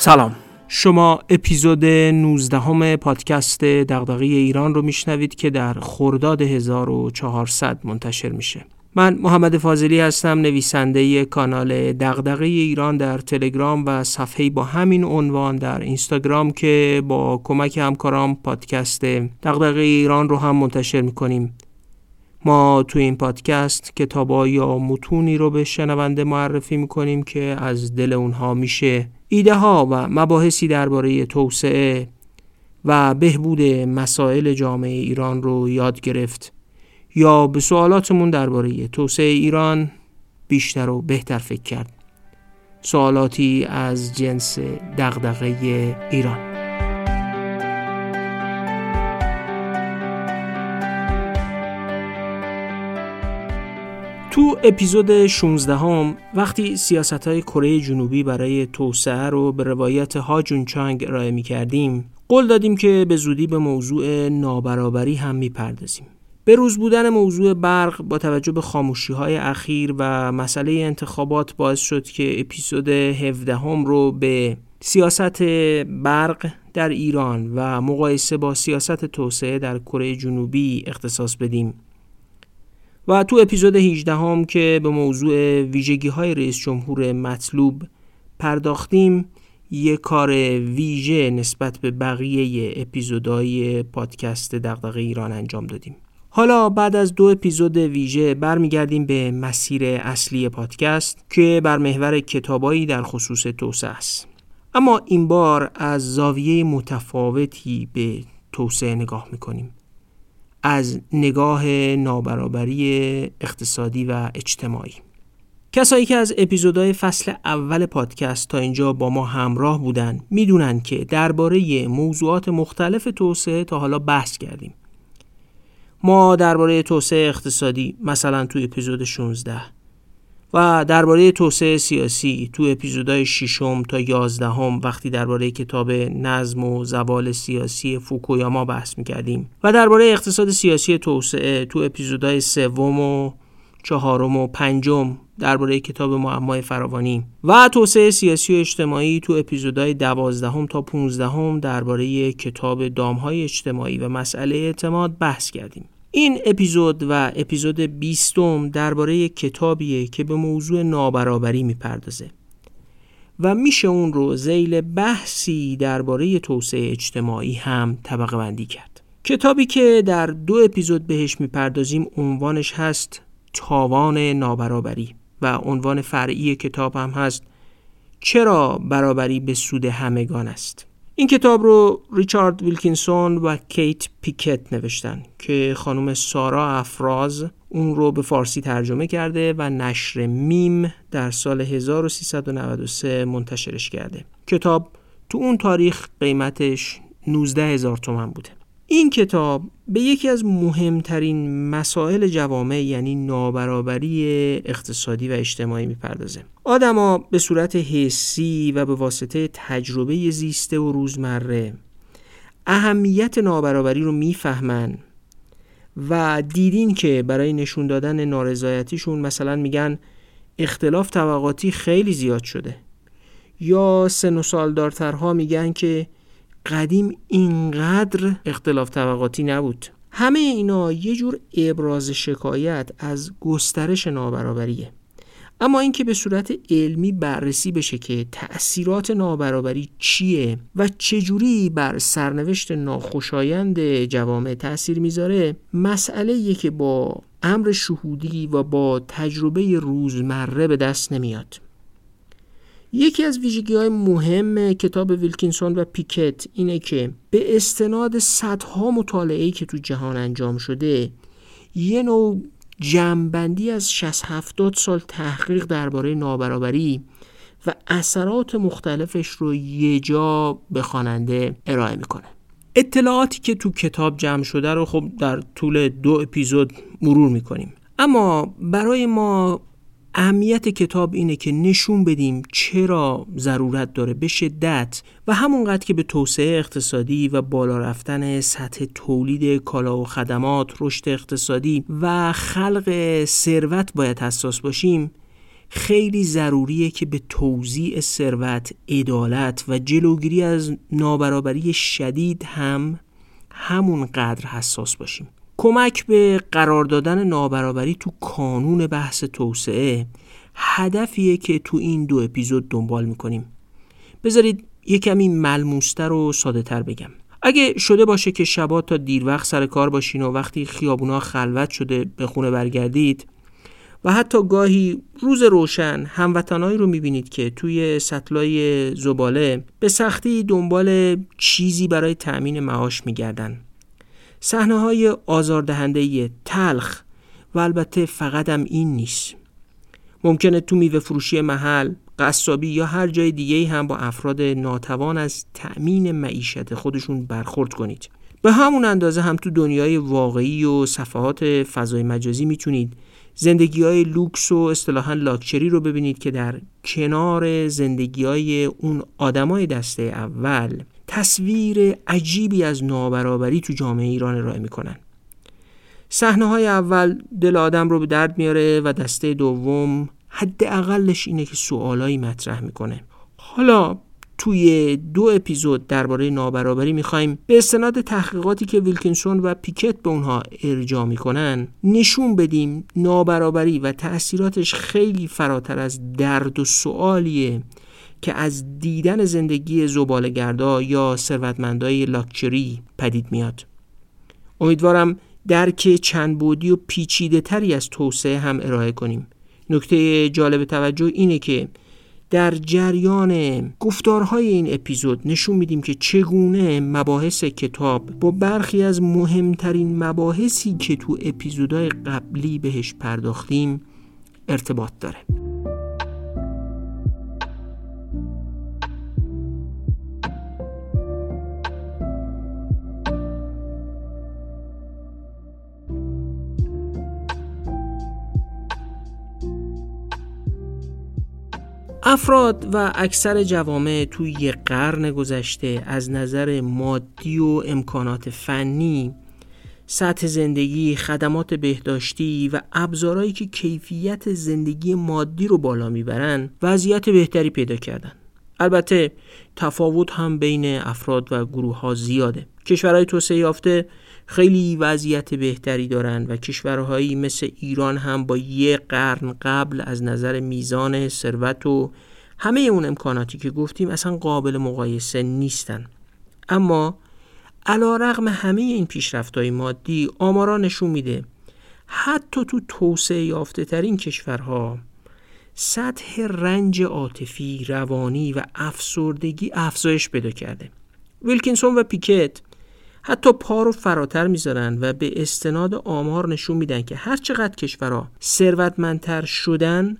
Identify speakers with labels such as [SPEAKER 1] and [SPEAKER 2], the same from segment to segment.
[SPEAKER 1] سلام. شما اپیزود 19 همه پادکست دغدغه ایران رو میشنوید که در خرداد 1400 منتشر میشه. من محمد فاضلی هستم نویسنده کانال دغدغه ایران در تلگرام و صفحه با همین عنوان در اینستاگرام که با کمک همکارام پادکست دغدغه ایران رو هم منتشر می‌کنیم. ما تو این پادکست کتابا یا متونی رو به شنونده معرفی می‌کنیم که از دل اونها میشه. ایده ها و مباحثی درباره توسعه و بهبود مسائل جامعه ایران رو یاد گرفت. یا به سوالاتمون درباره توسعه ایران بیشتر و بهتر فکر کرد. سوالاتی از جنس دغدغه ایران. تو اپیزود 16 هم وقتی سیاست های کره جنوبی برای توسعه رو به روایت ها جون چانگ ارائه می کردیم قول دادیم که به زودی به موضوع نابرابری هم می پردازیم. به روز بودن موضوع برق با توجه به خاموشی های اخیر و مسئله انتخابات باعث شد که اپیزود 17 هم رو به سیاست برق در ایران و مقایسه با سیاست توسعه در کره جنوبی اختصاص بدیم و تو اپیزود 18 هم که به موضوع ویژگی های رئیس جمهور مطلوب پرداختیم یک کار ویژه نسبت به بقیه اپیزودهای پادکست دغدغه ایران انجام دادیم. حالا بعد از دو اپیزود ویژه برمیگردیم به مسیر اصلی پادکست که بر محور کتابایی در خصوص توسعه است. اما این بار از زاویه متفاوتی به توسعه نگاه می‌کنیم. از نگاه نابرابری اقتصادی و اجتماعی. کسایی که از اپیزودهای فصل اول پادکست تا اینجا با ما همراه بودن می‌دونن که درباره موضوعات مختلف توسعه تا حالا بحث کردیم. ما درباره توسعه اقتصادی مثلا تو اپیزود 16 و درباره توسعه سیاسی تو اپیزودهای ششم تا یازدهم وقتی درباره کتاب نظم و زوال سیاسی فوکویاما بحث می‌کردیم و درباره اقتصاد سیاسی توسعه تو اپیزودهای سوم و چهارم و پنجم درباره کتاب معمای فراوانی و توسعه سیاسی و اجتماعی تو اپیزودهای دوازدهم تا پونزدهم درباره کتاب دامهای اجتماعی و مسئله اعتماد بحث کردیم. این اپیزود و اپیزود بیستم درباره کتابیه که به موضوع نابرابری می‌پردازه. و میشه اون رو ذیل بحثی درباره توسعه اجتماعی هم طبقه بندی کرد. کتابی که در دو اپیزود بهش می‌پردازیم عنوانش هست تاوان نابرابری و عنوان فرعی کتاب هم هست چرا برابری به سود همگان است. این کتاب رو ریچارد ویلکینسون و کیت پیکت نوشتن که خانم سارا افراز اون رو به فارسی ترجمه کرده و نشر میم در سال 1393 منتشرش کرده. کتاب تو اون تاریخ قیمتش 19 هزار تومن بوده. این کتاب به یکی از مهمترین مسائل جوامع یعنی نابرابری اقتصادی و اجتماعی می‌پردازه. آدما به صورت حسی و به واسطه تجربه زیسته و روزمره اهمیت نابرابری رو می‌فهمن و دیدین که برای نشون دادن نارضایتیشون مثلا میگن اختلاف طبقاتی خیلی زیاد شده. یا سن و سالدارترها میگن که قدیم اینقدر اختلاف طبقاتی نبود. همه اینا یه جور ابراز شکایت از گسترش نابرابریه. اما اینکه به صورت علمی بررسی بشه که تأثیرات نابرابری چیه و چجوری بر سرنوشت ناخوشایند جوامع تأثیر می‌ذاره مسئله که با امر شهودی و با تجربه روزمره به دست نمیاد. یکی از ویژگی های مهم کتاب ویلکینسون و پیکت اینه که به استناد صدها مطالعه که تو جهان انجام شده یه نوع جمعبندی از 60 70 سال تحقیق درباره نابرابری و اثرات مختلفش رو یه جا به خواننده ارائه می‌کنه. اطلاعاتی که تو کتاب جمع شده رو خب در طول دو اپیزود مرور می‌کنیم. اما برای ما اهمیت کتاب اینه که نشون بدیم چرا ضرورت داره به شدت و همونقدر که به توسعه اقتصادی و بالا رفتن سطح تولید کالا و خدمات رشد اقتصادی و خلق ثروت باید حساس باشیم خیلی ضروریه که به توزیع ثروت، عدالت و جلوگیری از نابرابری شدید هم همون قدر حساس باشیم. کمک به قرار دادن نابرابری تو کانون بحث توسعه هدفیه که تو این دو اپیزود دنبال می‌کنیم. بذارید یه کمی ملموستر و ساده تر بگم. اگه شده باشه که شبا تا دیر وقت سر کار باشین و وقتی خیابونا خلوت شده به خونه برگردید و حتی گاهی روز روشن هموطنهایی رو می‌بینید که توی سطلای زباله به سختی دنبال چیزی برای تأمین معاش میگردن صحنه های آزاردهنده تلخ و البته فقط هم این نیست. ممکنه تو میوه فروشی محل قصابی یا هر جای دیگه هم با افراد ناتوان از تأمین معیشت خودشون برخورد کنید. به همون اندازه هم تو دنیای واقعی و صفحات فضای مجازی می‌تونید زندگی های لوکس و اصطلاحا لاکچری رو ببینید که در کنار زندگی های اون آدمای دسته اول تصویر عجیبی از نابرابری تو جامعه ایران ارائه می‌کنن. صحنه های اول دل آدم رو به درد میاره و دسته دوم حداقلش اینه که سوالایی مطرح می‌کنه. حالا توی دو اپیزود درباره نابرابری می‌خوایم به استناد تحقیقاتی که ویلکینسون و پیکت به اونها ارجاع می‌کنن نشون بدیم نابرابری و تأثیراتش خیلی فراتر از درد و سوالیه که از دیدن زندگی زبالگردا یا ثروتمندای لاکچری پدید میاد. امیدوارم درک چند بودی و پیچیده تری از توسعه هم ارائه کنیم. نکته جالب توجه اینه که در جریان گفتارهای این اپیزود نشون میدیم که چگونه مباحث کتاب با برخی از مهمترین مباحثی که تو اپیزودهای قبلی بهش پرداختیم ارتباط داره. افراد و اکثر جوامع توی یک قرن گذشته از نظر مادی و امکانات فنی سطح زندگی، خدمات بهداشتی و ابزارهایی که کیفیت زندگی مادی رو بالا می‌برن وضعیت بهتری پیدا کردن. البته تفاوت هم بین افراد و گروه ها زیاده. کشورهای توسعه یافته خیلی وضعیت بهتری دارن و کشورهایی مثل ایران هم با یه قرن قبل از نظر میزان ثروت و همه اون امکاناتی که گفتیم اصلا قابل مقایسه نیستن اما علا رغم همه این پیشرفت های مادی آمارا نشون میده حتی تو توسعه یافته ترین کشورها سطح رنج عاطفی، روانی و افسردگی افزایش پیدا کرده. ویلکینسون و پیکت حتی پا رو فراتر می‌ذارن و به استناد آمار نشون میدن که هر چقدر کشورها ثروتمندتر شدن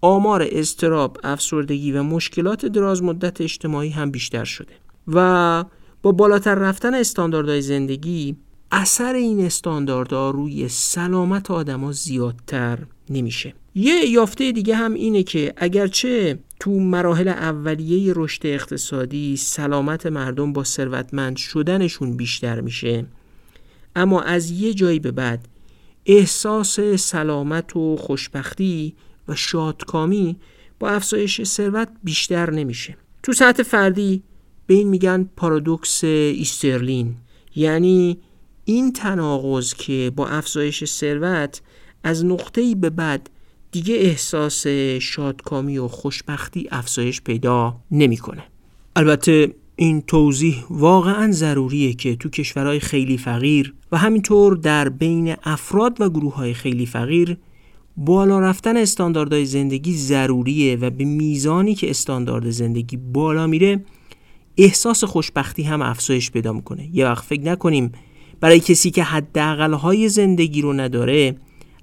[SPEAKER 1] آمار استراب، افسردگی و مشکلات دراز مدت اجتماعی هم بیشتر شده. و با بالاتر رفتن استانداردهای زندگی اثر این استانداردها روی سلامت آدما زیادتر نمیشه. یه یافته دیگه هم اینه که اگرچه تو مراحل اولیه رشد اقتصادی سلامت مردم با ثروتمند شدنشون بیشتر میشه. اما از یه جایی به بعد احساس سلامت و خوشبختی و شادکامی با افزایش ثروت بیشتر نمیشه. تو سطح فردی به این میگن پارادوکس ایسترلین. یعنی این تناقض که با افزایش ثروت از نقطه‌ای به بعد دیگه احساس شادکامی و خوشبختی افزایش پیدا نمی‌کنه. البته این توضیح واقعا ضروریه که تو کشورهای خیلی فقیر و همینطور در بین افراد و گروه های خیلی فقیر بالا رفتن استانداردهای زندگی ضروریه و به میزانی که استاندارد زندگی بالا میره احساس خوشبختی هم افزایش پیدا می‌کنه یه وقت فکر نکنیم برای کسی که حداقل های زندگی رو نداره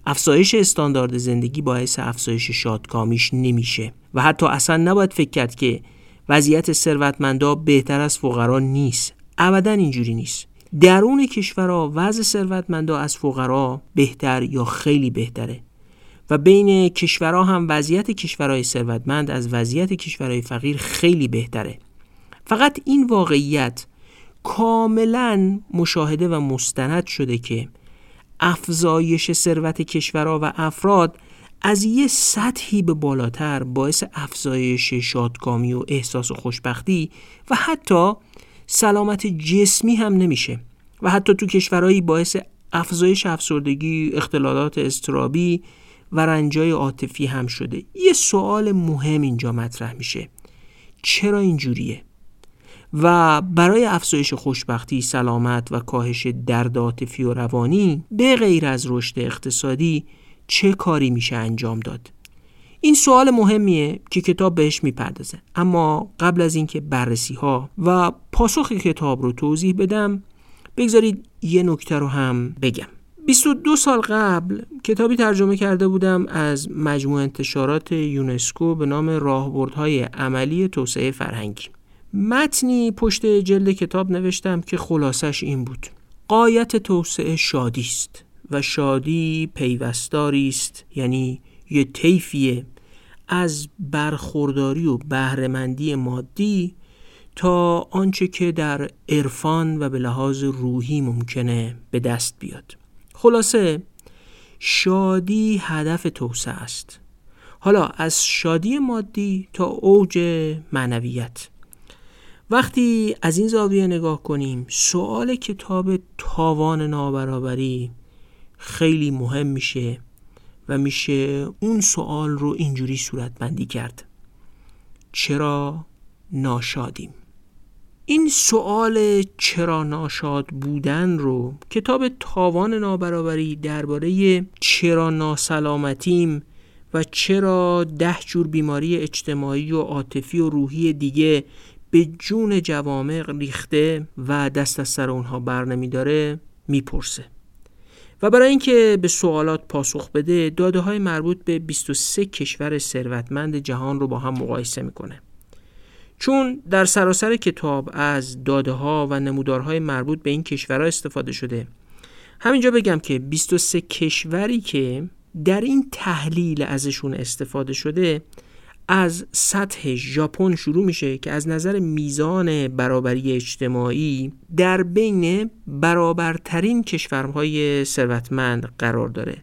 [SPEAKER 1] افزایش استاندارد زندگی باعث افزایش شادکامیش نمیشه و حتی اصلا نباید فکر کرد که وضعیت ثروتمندا بهتر از فقرا نیست. ابدا اینجوری نیست. درون کشورها وضع ثروتمندا از فقرا بهتر یا خیلی بهتره و بین کشورها هم وضعیت کشورهای ثروتمند از وضعیت کشورهای فقیر خیلی بهتره. فقط این واقعیت کاملا مشاهده و مستند شده که افزایش ثروت کشورها و افراد از یه سطحی به بالاتر باعث افزایش شادکامی و احساس و خوشبختی و حتی سلامت جسمی هم نمیشه و حتی تو کشورهایی باعث افزایش افسردگی، اختلالات استرابی و رنجای عاطفی هم شده. یه سوال مهم اینجا مطرح میشه. چرا اینجوریه؟ و برای افزایش خوشبختی، سلامت و کاهش درد عاطفی و روانی به غیر از رشد اقتصادی چه کاری میشه انجام داد؟ این سوال مهمیه که کتاب بهش می‌پردازه. اما قبل از اینکه بررسی ها و پاسخ کتاب رو توضیح بدم بگذارید یه نکته رو هم بگم. 22 سال قبل کتابی ترجمه کرده بودم از مجموع انتشارات یونسکو به نام راهبردهای عملی توسعه فرهنگی. متنی پشت جلد کتاب نوشتم که خلاصش این بود. قایت توسعه شادی است و شادی پیوستاری است یعنی یه طیفیه از برخورداری و بهرهمندی مادی تا آنچه که در عرفان و به لحاظ روحی ممکنه به دست بیاد. خلاصه شادی هدف توسعه است. حالا از شادی مادی تا اوج معنویت. وقتی از این زاویه نگاه کنیم سوال کتاب تاوان نابرابری خیلی مهم میشه و میشه اون سوال رو اینجوری صورت بندی کرد. چرا ناشادیم؟ این سوال چرا ناشاد بودن رو کتاب تاوان نابرابری درباره چرا ناسلامتیم و چرا ده جور بیماری اجتماعی و عاطفی و روحی دیگه به جون جوامع ریخته و دست از سر اونها بر نمیداره می‌پرسه. و برای اینکه به سوالات پاسخ بده داده های مربوط به 23 کشور ثروتمند جهان رو با هم مقایسه می‌کنه. چون در سراسر کتاب از داده ها و نمودارهای مربوط به این کشورها استفاده شده همینجا بگم که 23 کشوری که در این تحلیل ازشون استفاده شده از سطح ژاپن شروع میشه که از نظر میزان برابری اجتماعی در بین برابرترین کشورهای ثروتمند قرار داره.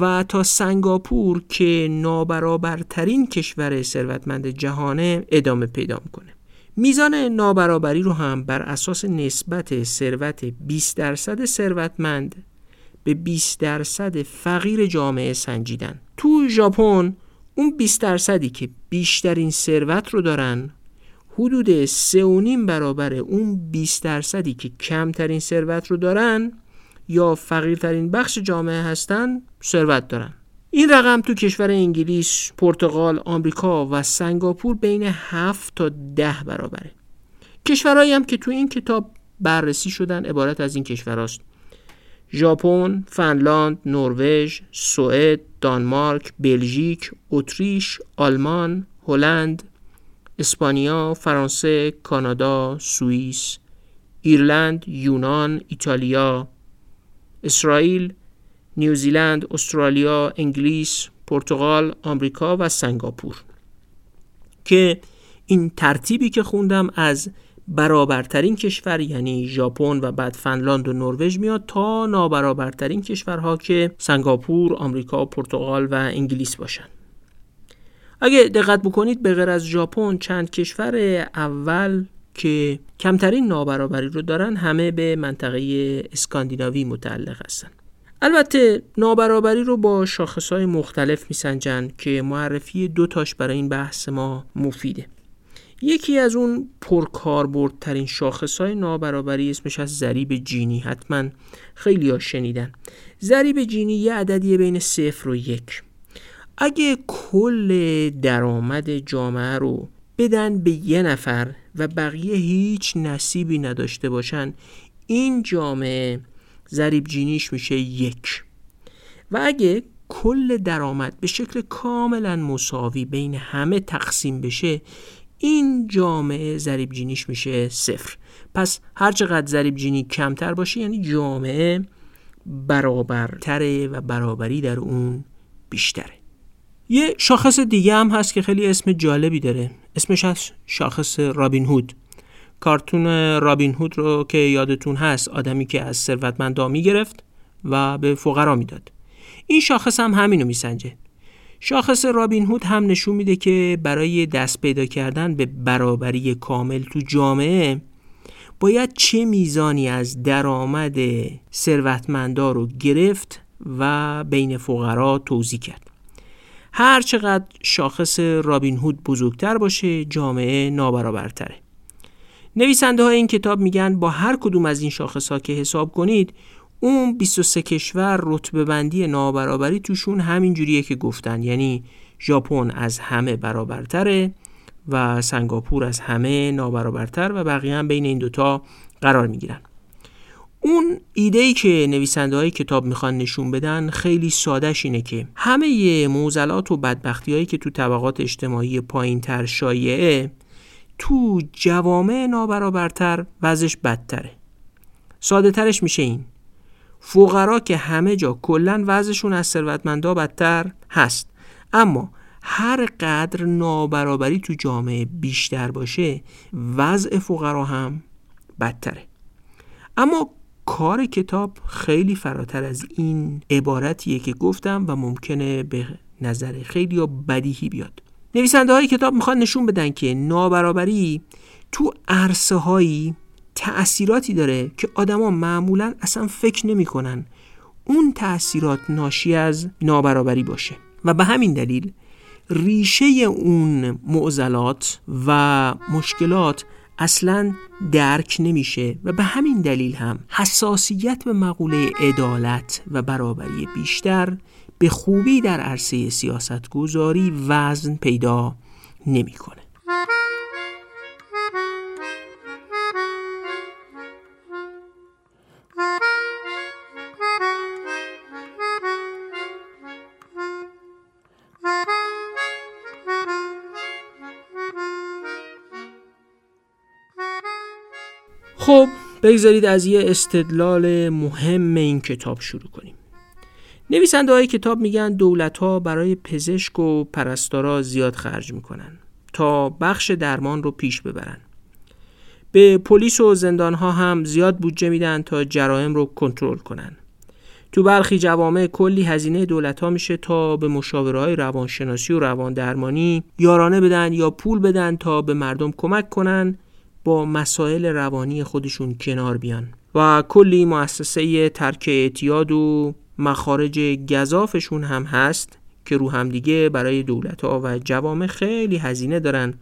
[SPEAKER 1] و تا سنگاپور که نابرابرترین کشور ثروتمند جهانه ادامه پیدا می‌کنه. میزان نابرابری رو هم بر اساس نسبت ثروت 20 درصد ثروتمند به 20 درصد فقیر جامعه سنجیدن. تو ژاپن اون 20 درصدی که بیشترین ثروت رو دارن حدود 3.5 برابر اون 20 درصدی که کمترین ثروت رو دارن یا فقیرترین بخش جامعه هستن ثروت دارن این رقم تو کشور انگلیس، پرتغال، آمریکا و سنگاپور بین 7 تا 10 برابره. کشورهایی هم که تو این کتاب بررسی شدن عبارت از این کشورهاست. ژاپن، فنلاند، نروژ، سوئد، دانمارک، بلژیک، اتریش، آلمان، هلند، اسپانیا، فرانسه، کانادا، سوئیس، ایرلند، یونان، ایتالیا، اسرائیل، نیوزیلند، استرالیا، انگلیس، پرتغال، آمریکا و سنگاپور. که این ترتیبی که خوندم از برابرترین کشور یعنی ژاپن و بعد فنلاند و نروژ میاد تا نابرابرترین کشورها که سنگاپور، آمریکا، پرتغال و انگلیس باشن. اگه دقت بکنید به غیر از ژاپن چند کشور اول که کمترین نابرابری رو دارن همه به منطقه اسکاندیناوی متعلق هستن البته نابرابری رو با شاخصهای مختلف میسنجن که معرفی دو تاش برای این بحث ما مفیده یکی از اون پرکاربردترین شاخص های نابرابری اسمش از ضریب جینی حتما خیلی ها شنیدن. ضریب جینی یه عددیه بین صفر و یک. اگه کل درآمد جامعه رو بدن به یه نفر و بقیه هیچ نصیبی نداشته باشن این جامعه ضریب جینیش میشه یک. و اگه کل درآمد به شکل کاملا مساوی بین همه تقسیم بشه این جامعه ضریب جینیش میشه صفر. پس هر چقدر ضریب جینی کمتر باشه یعنی جامعه برابرتره و برابری در اون بیشتره. یه شاخص دیگه هم هست که خیلی اسم جالبی داره. اسمش هست شاخص رابین هود. کارتون رابین هود رو که یادتون هست آدمی که از ثروتمندا می‌گرفت و به فقرا می‌داد. این شاخص هم همینو میسنجه. شاخص رابین هود هم نشون میده که برای دست پیدا کردن به برابری کامل تو جامعه باید چه میزانی از درآمد ثروتمندا رو گرفت و بین فقرا توضیح کرد. هر چقدر شاخص رابین هود بزرگتر باشه جامعه نابرابرتره. نویسنده های این کتاب میگن با هر کدوم از این شاخص ها که حساب کنید اون 23 کشور رتبه بندی نابرابری توشون همین جوریه که گفتن. یعنی ژاپن از همه برابرتره و سنگاپور از همه نابرابرتر و بقیه هم بین این دوتا قرار می‌گیرن. اون ایده ای که نویسنده های کتاب می‌خوان نشون بدن خیلی سادش اینه که همه موزلات و بدبختی هایی که تو طبقات اجتماعی پایین تر شایعه تو جوامع نابرابرتر وضعش بدتره. ساده ترش میشه این. فقرا که همه جا کلا وضعشون از ثروتمندا بدتر هست. اما هر قدر نابرابری تو جامعه بیشتر باشه وضع فقرا هم بدتره. اما کار کتاب خیلی فراتر از این عبارتیه که گفتم و ممکنه به نظر خیلی یا بدیهی بیاد. نویسنده های کتاب می‌خوان نشون بدن که نابرابری تو عرصه هایی تأثیراتی داره که آدما معمولا اصلا فکر نمی‌کنن اون تأثیرات ناشی از نابرابری باشه و به همین دلیل ریشه اون معضلات و مشکلات اصلا درک نمیشه و به همین دلیل هم حساسیت به مقوله عدالت و برابری بیشتر به خوبی در عرصه سیاست گذاری وزن پیدا نمی‌کنه. خب بگذارید از یه استدلال مهم این کتاب شروع کنیم. نویسنده های کتاب میگن دولت ها برای پزشک و پرستارا زیاد خرج می‌کنن تا بخش درمان رو پیش ببرن. به پلیس و زندان ها هم زیاد بودجه میدن تا جرائم رو کنترل کنن. تو برخی جوامع کلی هزینه دولت ها میشه تا به مشاوره های روانشناسی و روان درمانی یارانه بدن یا پول بدن تا به مردم کمک کنن با مسائل روانی خودشون کنار بیان و کلی مؤسسه ترک اعتیاد و مخارج گذافشون هم هست که رو هم دیگه برای دولت ها و جوامع خیلی هزینه دارن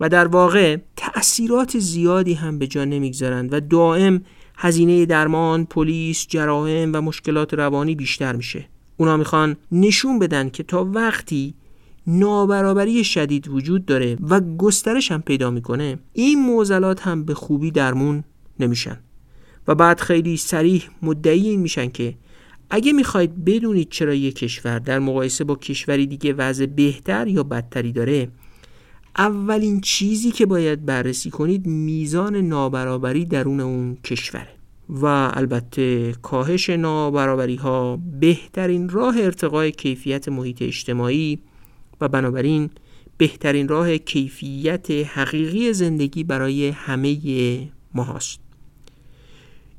[SPEAKER 1] و در واقع تأثیرات زیادی هم به جا نمی‌گذارن و دائم هزینه درمان، پلیس، جراحم و مشکلات روانی بیشتر میشه. اونا می‌خوان نشون بدن که تا وقتی نابرابری شدید وجود داره و گسترش هم پیدا می‌کنه. این معضلات هم به خوبی درمون نمیشن. و بعد خیلی سریح مدعی این میشن که اگه می‌خواید بدونید چرا یک کشور در مقایسه با کشوری دیگه وضع بهتر یا بدتری داره اولین چیزی که باید بررسی کنید میزان نابرابری درون اون کشوره. و البته کاهش نابرابری ها بهترین راه ارتقای کیفیت محیط اجتماعی و بنابراین بهترین راه کیفیت حقیقی زندگی برای همه ما هست.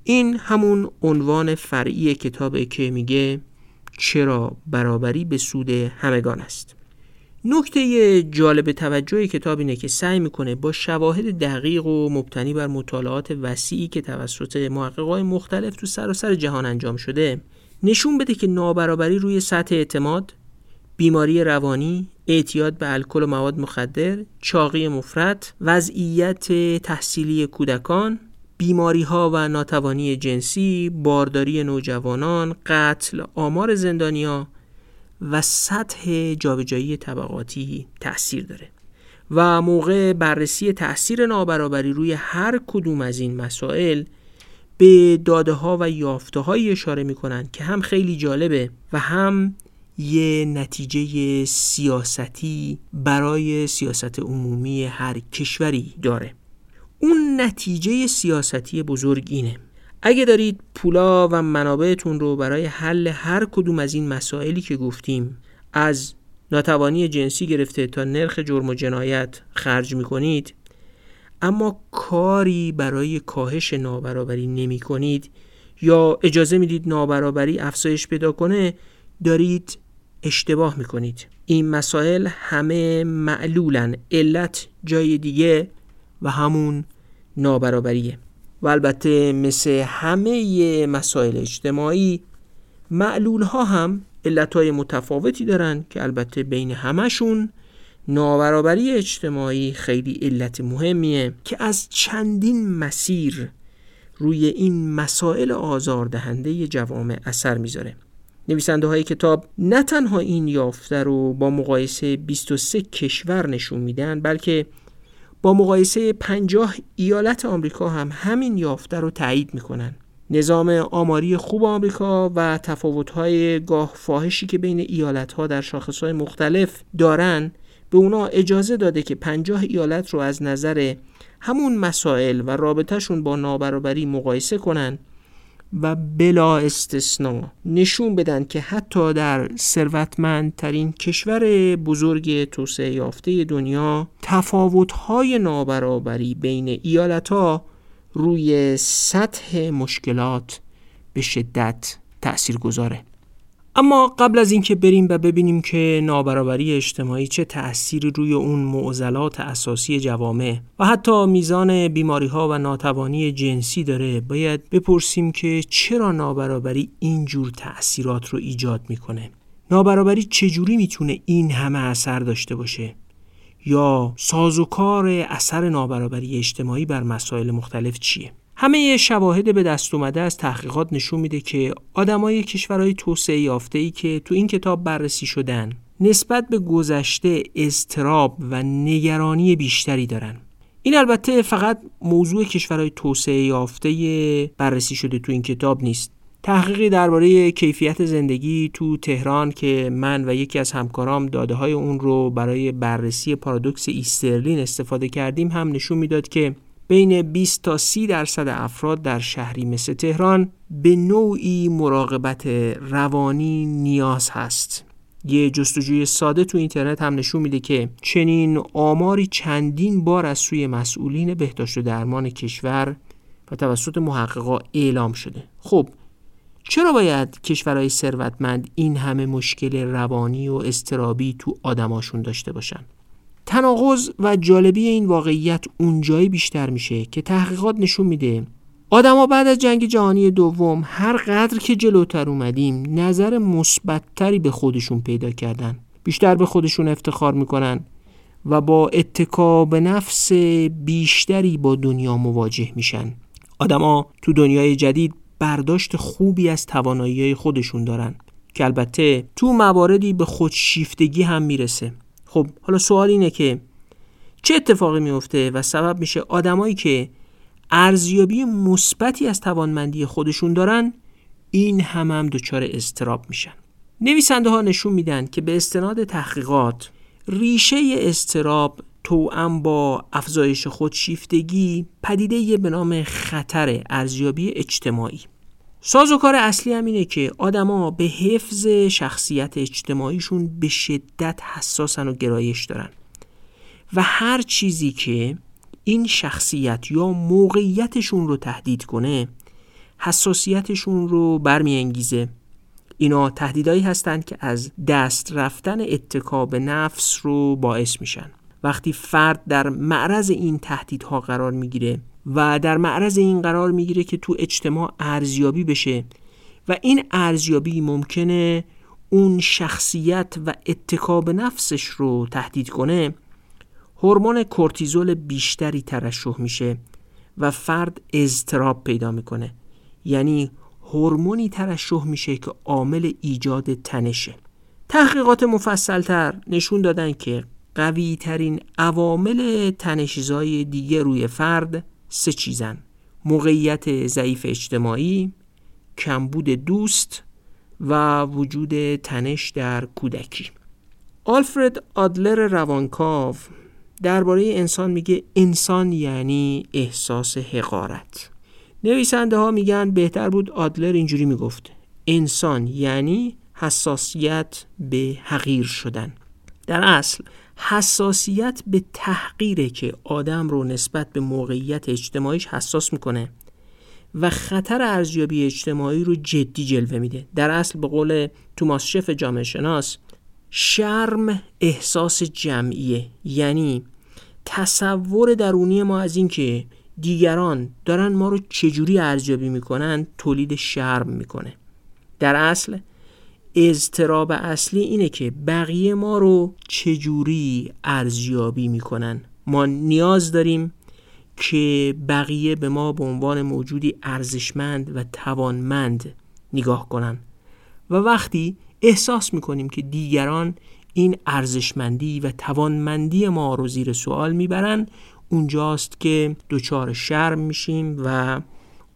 [SPEAKER 1] این همون عنوان فرعی کتابه که میگه چرا برابری به سود همگان است نکته جالب توجه کتاب اینه که سعی می‌کنه با شواهد دقیق و مبتنی بر مطالعات وسیعی که توسط محققای مختلف تو سراسر سر جهان انجام شده نشون بده که نابرابری روی سطح اعتماد بیماری روانی، اعتیاد به الکل و مواد مخدر، چاقی مفرط، وضعیت تحصیلی کودکان، بیماری ها و ناتوانی جنسی، بارداری نوجوانان، قتل، آمار زندانیا و سطح جابجایی طبقاتی تاثیر داره و موقع بررسی تاثیر نابرابری روی هر کدوم از این مسائل به داده ها و یافته اشاره می که هم خیلی جالبه و هم یه نتیجه سیاستی برای سیاست عمومی هر کشوری داره. اون نتیجه سیاستی بزرگ اینه. اگه دارید پولا و منابعتون رو برای حل هر کدوم از این مسائلی که گفتیم از ناتوانی جنسی گرفته تا نرخ جرم و جنایت خرج می‌کنید اما کاری برای کاهش نابرابری نمی کنید یا اجازه می‌دید نابرابری افزایش پیدا کنه دارید اشتباه می‌کنید. این مسائل همه معلولن علت جای دیگه و همون نابرابریه. و البته مثل همه مسائل اجتماعی معلول ها هم علت های متفاوتی دارن که البته بین همشون نابرابری اجتماعی خیلی علت مهمیه که از چندین مسیر روی این مسائل آزاردهنده جوامع اثر می‌ذاره. نویسنده های کتاب نه تنها این یافته رو با مقایسه 23 کشور نشون میدن بلکه با مقایسه 50 ایالت آمریکا هم همین یافته رو تایید می‌کنن. نظام آماری خوب آمریکا و تفاوت‌های گاه فاحشی که بین ایالت‌ها در شاخص‌های مختلف دارن به اونا اجازه داده که 50 ایالت رو از نظر همون مسائل و رابطهشون با نابرابری مقایسه کنن. و بلا استثنا نشون بدن که حتی در ثروتمندترین کشور بزرگ توسعه یافته دنیا تفاوت‌های نابرابری بین ایالتها روی سطح مشکلات به شدت تأثیر گذاره اما قبل از اینکه بریم و ببینیم که نابرابری اجتماعی چه تأثیری روی اون معضلات اساسی جوامع و حتی میزان بیماری ها و ناتوانی جنسی داره باید بپرسیم که چرا نابرابری اینجور تأثیرات رو ایجاد می‌کنه؟ نابرابری چجوری می‌تونه این همه اثر داشته باشه؟ یا سازوکار اثر نابرابری اجتماعی بر مسائل مختلف چیه؟ همه شواهد به دست اومده از تحقیقات نشون میده که آدمای کشورهای توسعه یافته ای که تو این کتاب بررسی شدن نسبت به گذشته استراب و نگرانی بیشتری دارن. این البته فقط موضوع کشورهای توسعه یافته بررسی شده تو این کتاب نیست. تحقیقی درباره کیفیت زندگی تو تهران که من و یکی از همکارام داده های اون رو برای بررسی پارادوکس ایسترلین استفاده کردیم هم نشون می‌داد که بین 20 تا 30 درصد افراد در شهری مثل تهران به نوعی مراقبت روانی نیاز هست. یه جستجوی ساده تو اینترنت هم نشون میده که چنین آماری چندین بار از سوی مسئولین بهداشت و درمان کشور و توسط محققا اعلام شده. خب چرا باید کشورهای ثروتمند این همه مشکل روانی و استرابی تو آدماشون داشته باشن؟ تناقض و جالبی این واقعیت اونجایی بیشتر میشه که تحقیقات نشون میده. آدما بعد از جنگ جهانی دوم هر قدر که جلوتر اومدیم نظر مثبتتری به خودشون پیدا کردن. بیشتر به خودشون افتخار می‌کنن و با اتکا به نفس بیشتری با دنیا مواجه میشن. آدما تو دنیای جدید برداشت خوبی از توانایی خودشون دارن که البته تو مواردی به خودشیفتگی هم می‌رسه. خب حالا سوال اینه که چه اتفاقی میفته و سبب میشه آدمایی که ارزیابی مثبتی از توانمندی خودشون دارن این هم هم دچار استراب میشن. نویسنده ها نشون میدن که به استناد تحقیقات ریشه استراب توأم با افزایش خودشیفتگی پدیده به نام خطر ارزیابی اجتماعی. سازوکار اصلی هم اینه که آدما به حفظ شخصیت اجتماعیشون به شدت حساسن و گرایش دارن. و هر چیزی که این شخصیت یا موقعیتشون رو تهدید کنه حساسیتشون رو برمیانگیزه. اینا تهدیدهایی هستند که از دست رفتن اتکا به نفس رو باعث میشن. وقتی فرد در معرض این تهدیدها قرار می‌گیره و در معرض این قرار می‌گیره که تو اجتماع ارزیابی بشه و این ارزیابی ممکنه اون شخصیت و اتکاب نفسش رو تهدید کنه هورمون کورتیزول بیشتری ترشح میشه و فرد اضطراب پیدا می‌کنه. یعنی هورمونی ترشح میشه که عامل ایجاد تنشه. تحقیقات مفصلتر نشون دادن که قوی ترین عوامل تنشیزای دیگه روی فرد سه چیزن. موقعیت ضعیف اجتماعی کمبود دوست و وجود تنش در کودکی. آلفرد آدلر روانکاو درباره انسان میگه انسان یعنی احساس حقارت. نویسنده ها میگن بهتر بود آدلر اینجوری می‌گفت. انسان یعنی حساسیت به حقیر شدن. در اصل حساسیت به تحقیره که آدم رو نسبت به موقعیت اجتماعیش حساس می‌کنه و خطر ارزیابی اجتماعی رو جدی جلوه میده. در اصل به قول توماس شف جامعه شناس شرم احساس جمعیه یعنی تصور درونی ما از اینکه دیگران دارن ما رو چجوری ارزیابی می‌کنن تولید شرم می‌کنه. در اصل اضطراب اصلی اینه که بقیه ما رو چجوری ارزیابی می‌کنن. ما نیاز داریم که بقیه به ما به عنوان موجودی ارزشمند و توانمند نگاه کنن. و وقتی احساس می‌کنیم که دیگران این ارزشمندی و توانمندی ما رو زیر سوال می‌برن اونجاست که دچار شرم میشیم و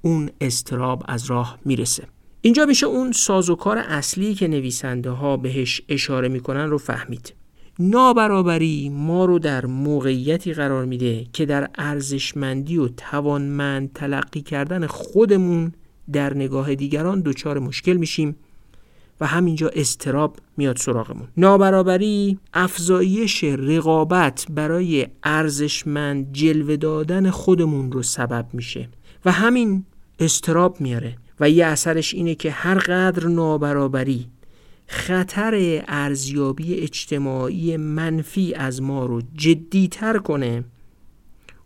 [SPEAKER 1] اون استراب از راه می‌رسه. اینجا میشه اون سازوکار اصلی که نویسنده ها بهش اشاره می‌کنن رو فهمید. نابرابری ما رو در موقعیتی قرار میده که در ارزشمندی و توانمند تلقی کردن خودمون در نگاه دیگران دچار مشکل میشیم و همینجا استراب میاد سراغمون. نابرابری افزایش رقابت برای ارزشمند جلوه دادن خودمون رو سبب میشه و همین استراب میاره. و یه اثرش اینه که هر قدر نابرابری خطر ارزیابی اجتماعی منفی از ما رو جدیتر کنه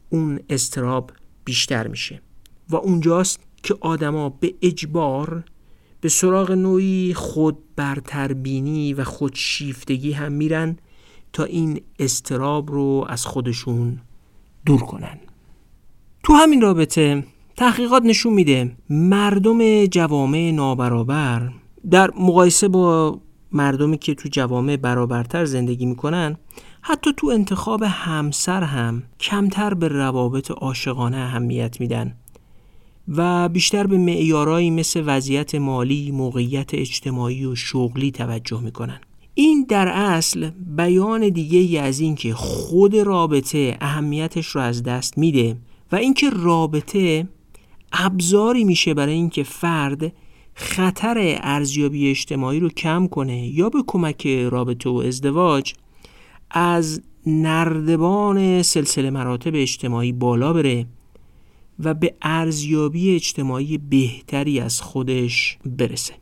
[SPEAKER 1] اون استراب بیشتر میشه. و اونجاست که آدما به اجبار به سراغ نوعی خود برتربینی و خودشیفتگی هم میرن تا این استراب رو از خودشون دور کنن. تو همین رابطه تحقیقات نشون میده مردم جوامع نابرابر در مقایسه با مردمی که تو جوامع برابرتر زندگی می‌کنن حتی تو انتخاب همسر هم کمتر به روابط عاشقانه اهمیت میدن و بیشتر به معیارهایی مثل وضعیت مالی، موقعیت اجتماعی و شغلی توجه می‌کنن. این در اصل بیان دیگه ای از این که خود رابطه اهمیتش رو از دست میده و اینکه رابطه ابزاری میشه برای اینکه فرد خطر ارزیابی اجتماعی رو کم کنه یا به کمک رابطه و ازدواج از نردبان سلسله مراتب اجتماعی بالا بره و به ارزیابی اجتماعی بهتری از خودش برسه.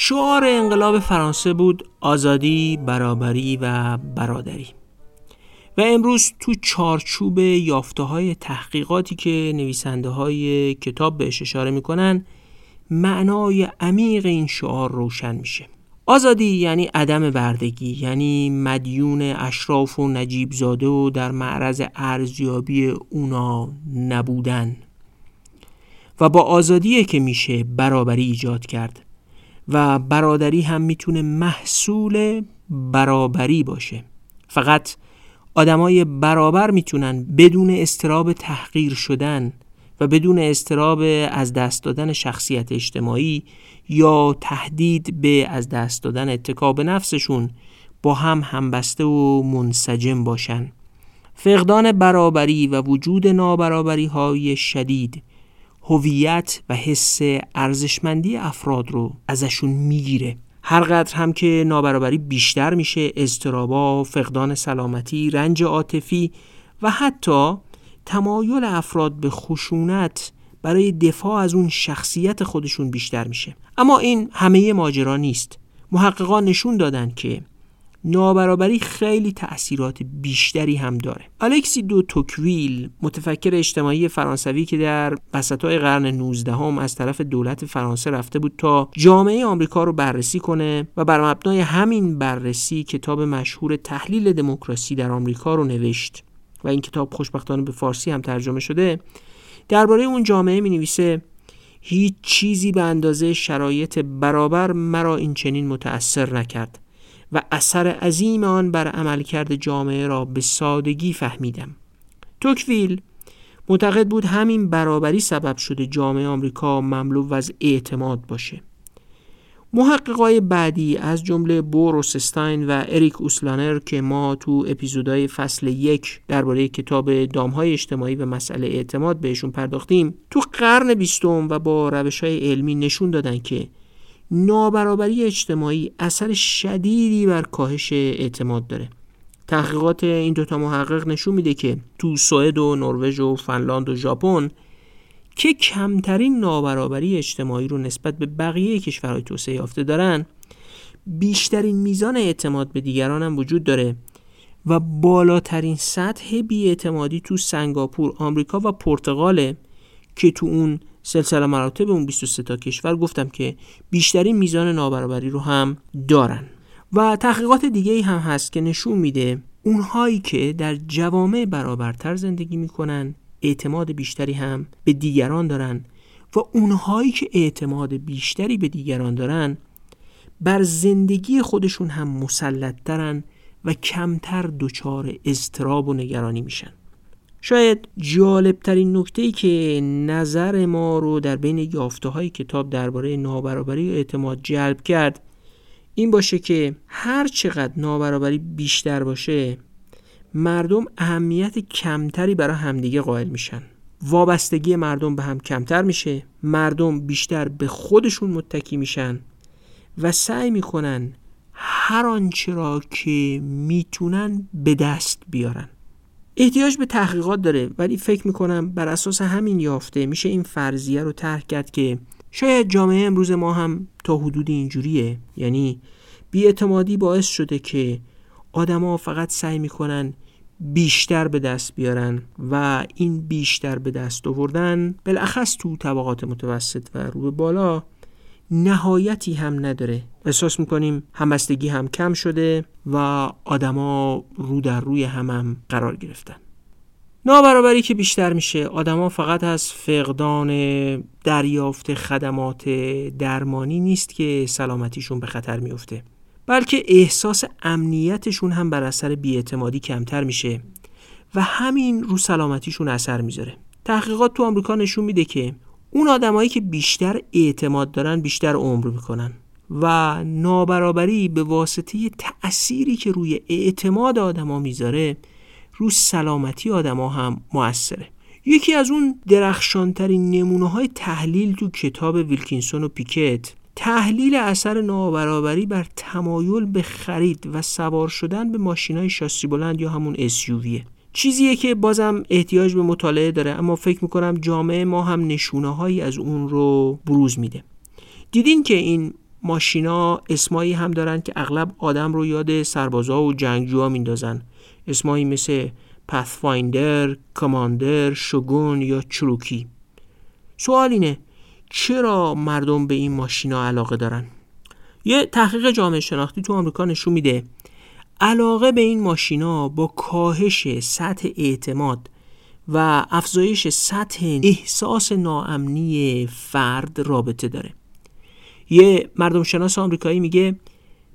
[SPEAKER 1] شعار انقلاب فرانسه بود آزادی، برابری و برادری. و امروز تو چارچوب یافته های تحقیقاتی که نویسنده های کتاب بهش اشاره می‌کنن معنای عمیق این شعار روشن میشه. آزادی یعنی عدم بردگی یعنی مدیون اشراف و نجیب زاده و در معرض ارزیابی اونا نبودن. و با آزادی که میشه برابری ایجاد کرد. و برادری هم می‌تونه محصول برابری باشه. فقط آدمای برابر می‌تونن بدون استراب تحقیر شدن و بدون استراب از دست دادن شخصیت اجتماعی یا تهدید به از دست دادن اتکاب نفسشون با هم همبسته و منسجم باشن. فقدان برابری و وجود نابرابری های شدید هویت و حس ارزشمندی افراد رو ازشون می‌گیره. هر قدر هم که نابرابری بیشتر میشه اضطرابا، فقدان سلامتی، رنج عاطفی و حتی تمایل افراد به خشونت برای دفاع از اون شخصیت خودشون بیشتر میشه. اما این همه ماجرا نیست. محققان نشون دادن که نابرابری خیلی تأثیرات بیشتری هم داره. الکسی دو توکویل متفکر اجتماعی فرانسوی که در وسطای قرن 19 هم از طرف دولت فرانسه رفته بود تا جامعه آمریکا رو بررسی کنه و بر مبنای همین بررسی کتاب مشهور تحلیل دموکراسی در آمریکا رو نوشت. و این کتاب خوشبختانه به فارسی هم ترجمه شده. درباره اون جامعه می نویسه هیچ چیزی به اندازه شرایط برابر مرا این چنین متأثر نکرد. و اثر عظیم آن بر عملکرد جامعه را به سادگی فهمیدم. توکویل معتقد بود همین برابری سبب شده جامعه آمریکا مملو از اعتماد باشه. محققای بعدی از جمله بور روسستاین و اریک اوسلانر که ما تو اپیزودهای فصل یک درباره کتاب دامهای اجتماعی و مسئله اعتماد بهشون پرداختیم تو قرن بیستم و با روش های علمی نشون دادن که نابرابری اجتماعی اثر شدیدی بر کاهش اعتماد داره. تحقیقات این دوتا محقق نشون میده که تو سوئد و نروژ و فنلاند و ژاپن که کمترین نابرابری اجتماعی رو نسبت به بقیه کشورهای توسعه یافته دارن بیشترین میزان اعتماد به دیگران هم وجود داره و بالاترین سطح بیاعتمادی تو سنگاپور، آمریکا و پرتغاله که تو اون سلسله مراتب اون 23 تا کشور گفتم که بیشترین میزان نابرابری رو هم دارن. و تحقیقات دیگه ای هم هست که نشون میده اونهایی که در جوامع برابرتر زندگی می‌کنن اعتماد بیشتری هم به دیگران دارن و اونهایی که اعتماد بیشتری به دیگران دارن بر زندگی خودشون هم مسلط و کمتر دچار اضطراب و نگرانی میشن. شاید جالبترین نکته ای که نظر ما رو در بین یافته های کتاب درباره نابرابری اعتماد جلب کرد این باشه که هر چقدر نابرابری بیشتر باشه مردم اهمیت کمتری برای همدیگه قائل میشن. وابستگی مردم به هم کمتر میشه مردم بیشتر به خودشون متکی میشن و سعی می‌کنن هر آنچه را که می‌تونن به دست بیارن. احتیاج به تحقیقات داره ولی فکر می‌کنم بر اساس همین یافته میشه این فرضیه رو طرح کرد که شاید جامعه امروز ما هم تا حدود اینجوریه. یعنی بیاعتمادی باعث شده که آدما فقط سعی می‌کنن بیشتر به دست بیارن و این بیشتر به دست آوردن بالاخص تو طبقات متوسط و رو بالا نهایتی هم نداره. احساس می‌کنیم همبستگی هم کم شده و آدما رو در روی هم, هم قرار گرفتن. نابرابری که بیشتر میشه آدما فقط از فقدان دریافت خدمات درمانی نیست که سلامتیشون به خطر میفته بلکه احساس امنیتشون هم بر اثر بیاعتمادی کمتر میشه و همین رو سلامتیشون اثر می‌ذاره. تحقیقات تو آمریکا نشون میده که اون آدمایی که بیشتر اعتماد دارن بیشتر عمر می‌کنن و نابرابری به واسطه تأثیری که روی اعتماد آدما می‌ذاره رو سلامتی آدما هم موثره. یکی از اون درخشانترین نمونه های تحلیل تو کتاب ویلکینسون و پیکت تحلیل اثر نابرابری بر تمایل به خرید و سوار شدن به ماشین های شاسی بلند یا همون SUVه چیزیه که بازم احتیاج به مطالعه داره اما فکر می‌کنم جامعه ما هم نشونه هایی از اون رو بروز میده. دیدین که این ماشینا اسمایی هم دارن که اغلب آدم رو یاد سربازا و جنگجوها میندازن. اسمایی مثل پثفایندر، کماندر، شگون یا چروکی سوال اینه چرا مردم به این ماشینا علاقه دارن؟ یه تحقیق جامعه شناختی تو آمریکا نشون میده علاقه به این ماشینا با کاهش سطح اعتماد و افزایش سطح احساس ناامنی فرد رابطه داره. یه مردم شناس آمریکایی میگه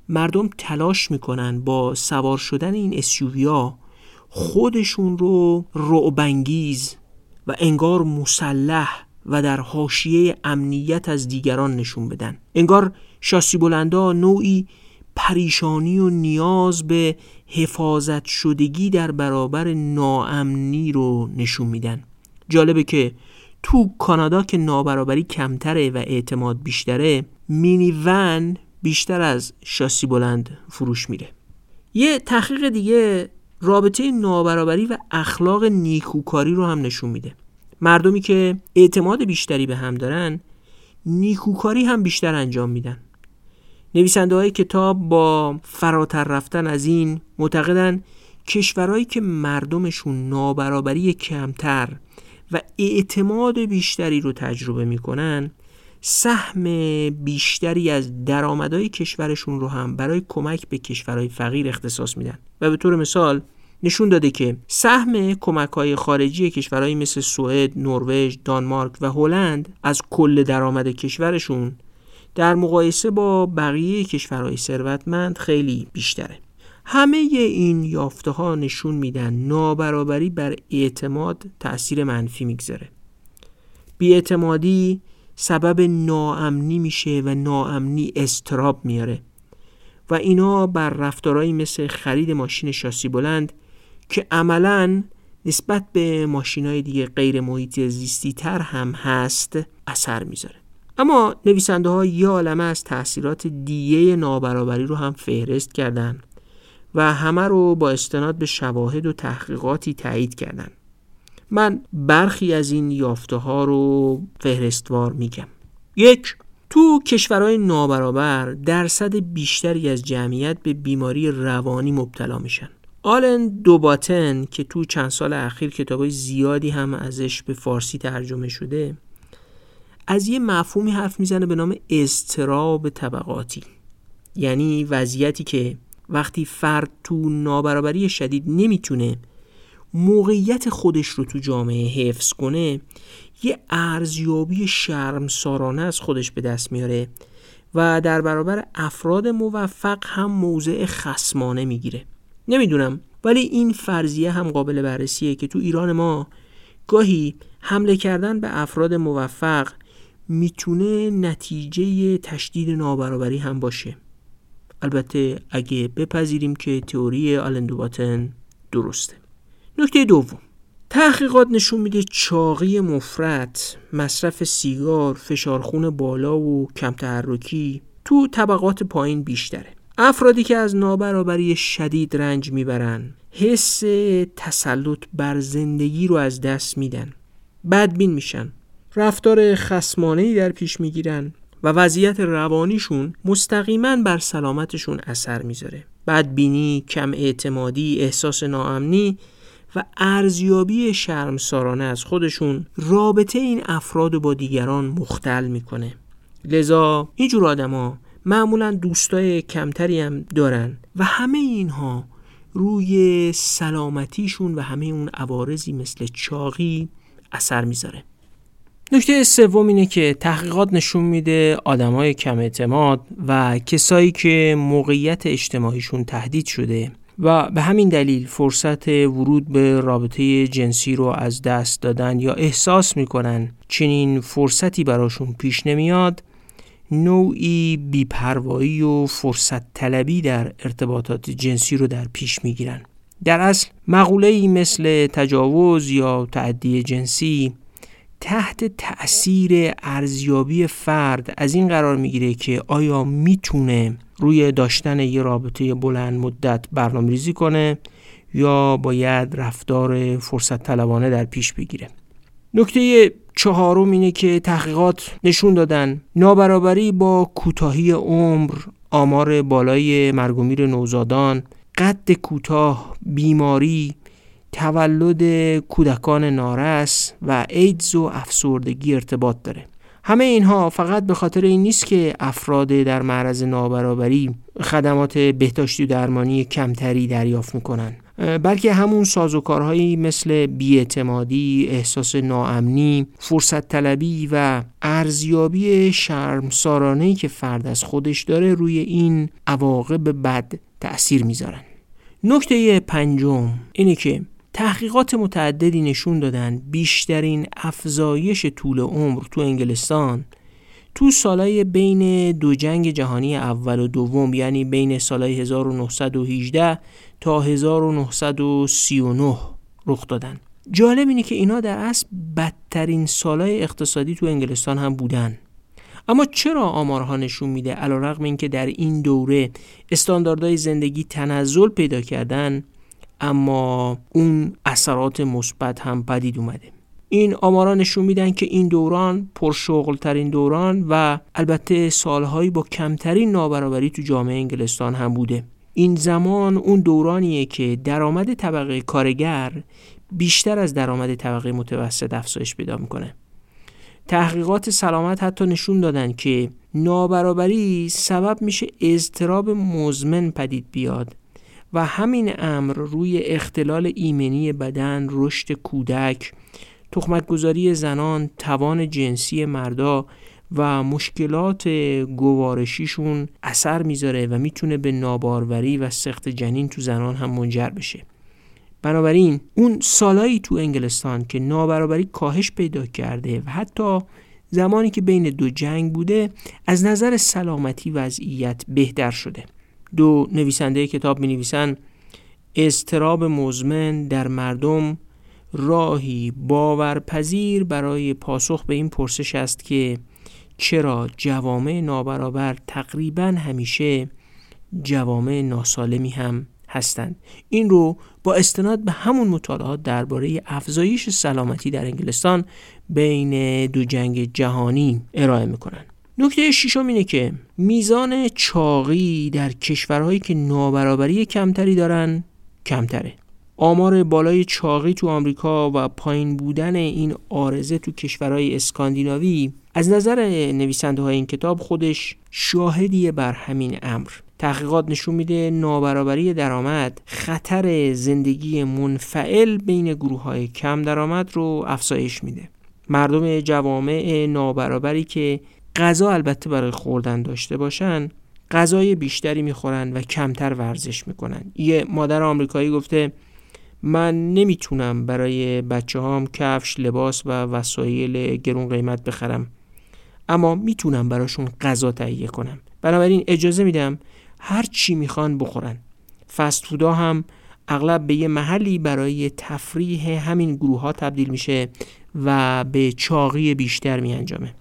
[SPEAKER 1] مردم تلاش می‌کنن با سوار شدن این اسیوویا خودشون رو رعبانگیز و انگار مسلح و در حاشیه امنیت از دیگران نشون بدن. انگار شاسی بلندا نوعی پریشانی و نیاز به حفاظت شدگی در برابر ناامنی رو نشون میدن. جالبه که تو کانادا که نابرابری کمتره و اعتماد بیشتره مینی ون بیشتر از شاسی بلند فروش میره. یه تحقیق دیگه رابطه نابرابری و اخلاق نیکوکاری رو هم نشون میده. مردمی که اعتماد بیشتری به هم دارن نیکوکاری هم بیشتر انجام میدن. نویسنده های کتاب با فراتر رفتن از این معتقدن کشورهایی که مردمشون نابرابری کمتر و اعتماد بیشتری رو تجربه می‌کنن سهم بیشتری از درآمدهای کشورشون رو هم برای کمک به کشورهای فقیر اختصاص میدن. و به طور مثال نشون داده که سهم کمک های خارجی کشورهایی مثل سوئد، نروژ، دانمارک و هلند از کل درآمد کشورشون در مقایسه با بقیه کشورهای ثروتمند خیلی بیشتره. همه این یافته ها نشون میدن نابرابری بر اعتماد تأثیر منفی می‌گذاره. بیاعتمادی سبب ناامنی میشه و ناامنی استراب میاره و اینا بر رفتارهایی مثل خرید ماشین شاسی بلند که عملا نسبت به ماشین های دیگه غیر محیط زیستی تر هم هست اثر می‌ذاره. اما نویسنده ها یه عالمه از تاثیرات دیگه نابرابری رو هم فهرست کردن و همه رو با استناد به شواهد و تحقیقاتی تایید کردن. من برخی از این یافته ها رو فهرستوار میگم. یک تو کشورهای نابرابر درصد بیشتری از جمعیت به بیماری روانی مبتلا میشن. آلن دوباتن که تو چند سال اخیر کتابای زیادی هم ازش به فارسی ترجمه شده از یه مفهومی حرف می‌زنه به نام استراب طبقاتی. یعنی وضعیتی که وقتی فرد تو نابرابری شدید نمی‌تونه موقعیت خودش رو تو جامعه حفظ کنه یه ارزیابی شرمسارانه از خودش به دست میاره و در برابر افراد موفق هم موضع خسمانه می‌گیره. نمی‌دونم ولی این فرضیه هم قابل بررسیه که تو ایران ما گاهی حمله کردن به افراد موفق می‌تونه نتیجه تشدید نابرابری هم باشه. البته اگه بپذیریم که تئوری آلندوباتن درسته. نکته دوم. تحقیقات نشون میده چاقی مفرط، مصرف سیگار، فشارخون بالا و کم تحرکی تو طبقات پایین بیشتره. افرادی که از نابرابری شدید رنج می‌برن حس تسلط بر زندگی رو از دست میدن. بدبین میشن. رفتار خسمانهی در پیش می‌گیرن و وضعیت روانیشون مستقیما بر سلامتشون اثر می‌ذاره. بدبینی، کم اعتمادی، احساس ناامنی و ارزیابی شرمسارانه از خودشون رابطه این افراد با دیگران مختل می‌کنه. لذا اینجور آدما معمولا دوستای کمتری هم دارن و همه اینها روی سلامتیشون و همه اون عوارضی مثل چاقی اثر می‌ذاره. نکته سوم اینه که تحقیقات نشون میده آدمای کم اعتماد و کسایی که موقعیت اجتماعیشون تهدید شده و به همین دلیل فرصت ورود به رابطه جنسی رو از دست دادن یا احساس می‌کنن چنین فرصتی براشون پیش نمیاد نوعی بیپروایی و فرصت طلبی در ارتباطات جنسی رو در پیش می‌گیرن. در اصل مقوله مثل تجاوز یا تعدی جنسی تحت تأثیر ارزیابی فرد از این قرار می‌گیره که آیا می‌تونه روی داشتن یه رابطه بلند مدت برنامه ریزی کنه یا باید رفتار فرصت طلبانه در پیش بگیره. نکته چهارم اینه که تحقیقات نشون دادن نابرابری با کوتاهی عمر آمار بالای مرگومیر نوزادان قد کوتاه بیماری تولد کودکان نارس و ایدز و افسردگی ارتباط داره. همه اینها فقط به خاطر این نیست که افراد در معرض نابرابری خدمات بهداشتی و درمانی کمتری دریافت می‌کنن. بلکه همون سازوکارهایی مثل بیاعتمادی، احساس ناامنی، فرصت طلبی و ارزیابی شرمسارانهی که فرد از خودش داره روی این عواقب بد تأثیر می‌ذارن. نکته پنجم اینه که تحقیقات متعددی نشون دادن بیشترین افزایش طول عمر تو انگلستان. تو سالهای بین دو جنگ جهانی اول و دوم یعنی بین سالهای 1918 تا 1939 رخ دادن. جالب اینه که اینا در اصل بدترین سالهای اقتصادی تو انگلستان هم بودن. اما چرا آمارها نشون میده علیرغم اینکه در این دوره استانداردهای زندگی تنزل پیدا کردن؟ اما اون اثرات مثبت هم پدید اومده. این آمارا نشون میدن که این دوران پرشغل ترین دوران و البته سالهایی با کمترین نابرابری تو جامعه انگلستان هم بوده. این زمان اون دورانیه که درآمد طبقه کارگر بیشتر از درآمد طبقه متوسط افزایش پیدا می‌کنه. تحقیقات سلامت حتی نشون دادن که نابرابری سبب میشه اضطراب مزمن پدید بیاد. و همین امر روی اختلال ایمنی بدن، رشد کودک، تخمتگذاری زنان، توان جنسی مردا و مشکلات گوارشیشون اثر می‌ذاره و می‌تونه به ناباروری و سخت جنین تو زنان هم منجر بشه. بنابراین اون سالایی تو انگلستان که نابرابری کاهش پیدا کرده و حتی زمانی که بین دو جنگ بوده از نظر سلامتی وضعیت بهتر شده. دو نویسنده کتاب می نویسن استراب مزمن در مردم راهی باورپذیر برای پاسخ به این پرسش است که چرا جوامع نابرابر تقریبا همیشه جوامع ناسالمی هم هستند. این رو با استناد به همون مطالعات درباره افزایش سلامتی در انگلستان بین دو جنگ جهانی ارائه می‌کنن. نکته ششم اینه که میزان چاقی در کشورهایی که نابرابری کمتری دارن کمتره. آمار بالای چاقی تو آمریکا و پایین بودن این آرزه تو کشورهای اسکاندیناوی از نظر نویسنده های این کتاب خودش شاهدیه بر همین امر. تحقیقات نشون میده نابرابری درآمد خطر زندگی منفعل بین گروه های کم درآمد رو افزایش میده. مردم جوامع نابرابری که غذا البته برای خوردن داشته باشن غذای بیشتری می‌خورن و کمتر ورزش می‌کنن. یه مادر آمریکایی گفته من نمی‌تونم برای بچه هام کفش، لباس و وسایل گرون قیمت بخرم اما می‌تونم براشون غذا تهیه کنم. بنابراین اجازه میدم هر چی می‌خوان بخورن. فست فودا هم اغلب به یه محلی برای تفریح همین گروه ها تبدیل میشه و به چاقی بیشتر میانجامه.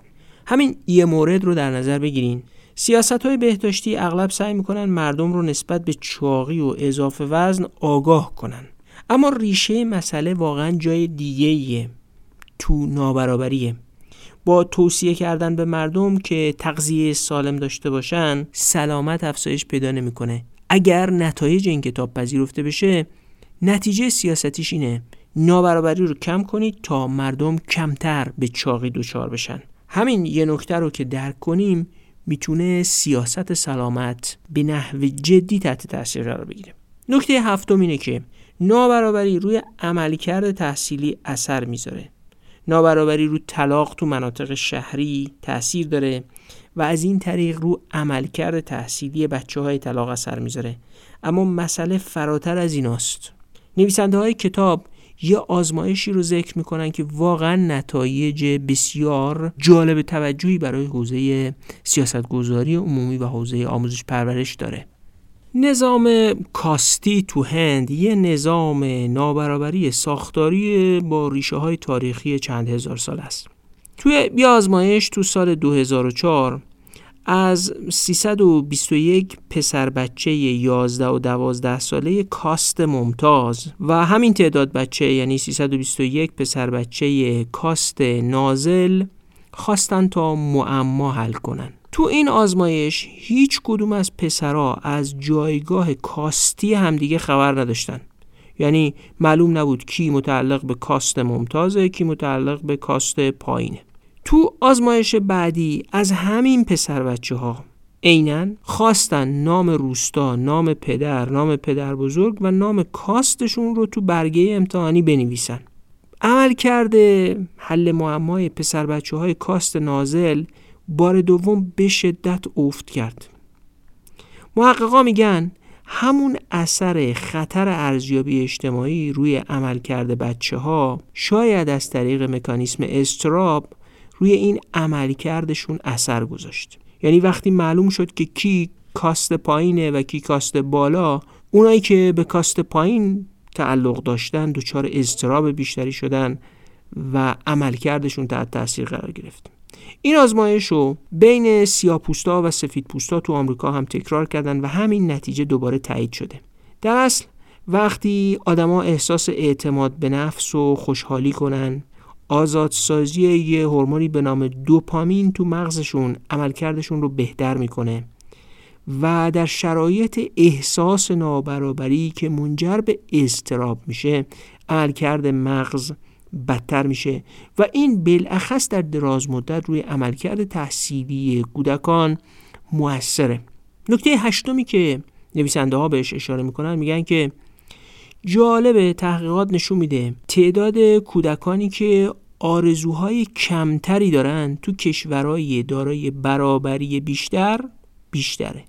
[SPEAKER 1] همین یه مورد رو در نظر بگیرین. سیاست های بهداشتی اغلب سعی می‌کنن مردم رو نسبت به چاقی و اضافه وزن آگاه کنن. اما ریشه مسئله واقعا جای دیگه تو نابرابریه. با توصیه کردن به مردم که تغذیه سالم داشته باشن سلامت افزایش پیدا نمی‌کنه. اگر نتایج این کتاب پذیرفته بشه نتیجه سیاستیش اینه. نابرابری رو کم کنید تا مردم کمتر به چاقی دچار بشن. همین یه نکته رو که درک کنیم می‌تونه سیاست سلامت به نحو جدی تحت تاثیر قرار بگیره. نکته هفتم اینه که نابرابری روی عملکرد تحصیلی اثر می‌ذاره. نابرابری رو طلاق تو مناطق شهری تاثیر داره و از این طریق رو عملکرد تحصیلی بچه های طلاق اثر می‌ذاره. اما مسئله فراتر از ایناست. نویسنده های کتاب یه آزمایشی رو ذکر می‌کنن که واقعا نتایج بسیار جالب توجهی برای حوزه سیاستگذاری عمومی و حوزه آموزش پرورش داره. نظام کاستی تو هند یه نظام نابرابری ساختاری با ریشه های تاریخی چند هزار سال است. توی یه آزمایش تو سال 2004 از 321 پسر بچه 11 و 12 ساله کاست ممتاز و همین تعداد بچه یعنی 321 پسر بچه کاست نازل خواستن تا معما حل کنن. تو این آزمایش هیچ کدوم از پسرها از جایگاه کاستی همدیگه خبر نداشتن. یعنی معلوم نبود کی متعلق به کاست ممتازه کی متعلق به کاست پایینه. تو آزمایش بعدی از همین پسر بچه ها عینا خواستن نام روستا، نام پدر، نام پدر بزرگ و نام کاستشون رو تو برگه امتحانی بنویسن. عمل کرده حل معمای پسر بچه های کاست نازل بار دوم به شدت افت کرد. محققا میگن همون اثر خطر ارزیابی اجتماعی روی عملکرد بچه ها شاید از طریق مکانیسم استراب روی این عملکردشون اثر گذاشت. یعنی وقتی معلوم شد که کی کاست پایینه و کی کاست بالا اونایی که به کاست پایین تعلق داشتن دچار اضطراب بیشتری شدن و عملکردشون تحت تاثیر قرار گرفت. این آزمایش رو بین سیاپوستا و سفید پوستا تو آمریکا هم تکرار کردن و همین نتیجه دوباره تایید شده. در اصل وقتی آدما احساس اعتماد به نفس و خوشحالی کنن آزادسازی یه هورمونی به نام دوپامین تو مغزشون عملکردشون رو بهتر می‌کنه و در شرایط احساس نابرابری که منجر به استراب میشه عملکرد مغز بدتر میشه و این بالاخص در دراز مدت روی عملکرد تحصیلی کودکان موثره. نکته هشتمی که نویسنده ها بهش اشاره می‌کنن میگن که جالب تحقیقات نشون میده تعداد کودکانی که آرزوهای کمتری دارن تو کشورهای دارای برابری بیشتر بیشتره.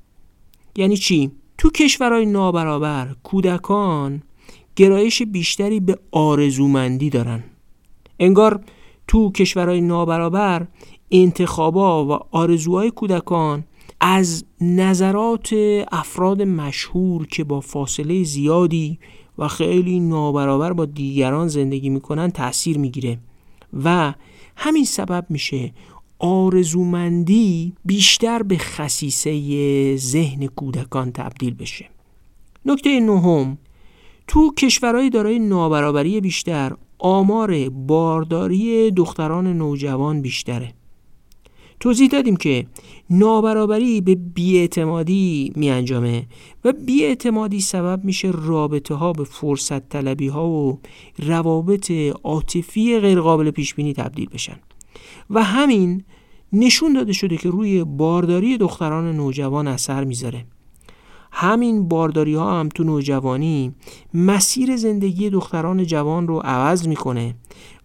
[SPEAKER 1] یعنی چی؟ تو کشورهای نابرابر کودکان گرایش بیشتری به آرزومندی دارن. انگار تو کشورهای نابرابر انتخابا و آرزوهای کودکان از نظرات افراد مشهور که با فاصله زیادی و خیلی نابرابر با دیگران زندگی می‌کنن تاثیر می‌گیره. و همین سبب میشه آرزومندی بیشتر به خصیصه ذهن کودکان تبدیل بشه. نکته نهم تو کشورهای دارای نابرابری بیشتر آمار بارداری دختران نوجوان بیشتره. توضیح دادیم که نابرابری به بیاعتمادی می انجامه و بیاعتمادی سبب میشه رابطه ها به فرصت طلبی ها و روابط عاطفی غیرقابل پیش بینی تبدیل بشن. و همین نشون داده شده که روی بارداری دختران نوجوان اثر می‌ذاره. همین بارداری ها هم تو نوجوانی مسیر زندگی دختران جوان رو عوض می‌کنه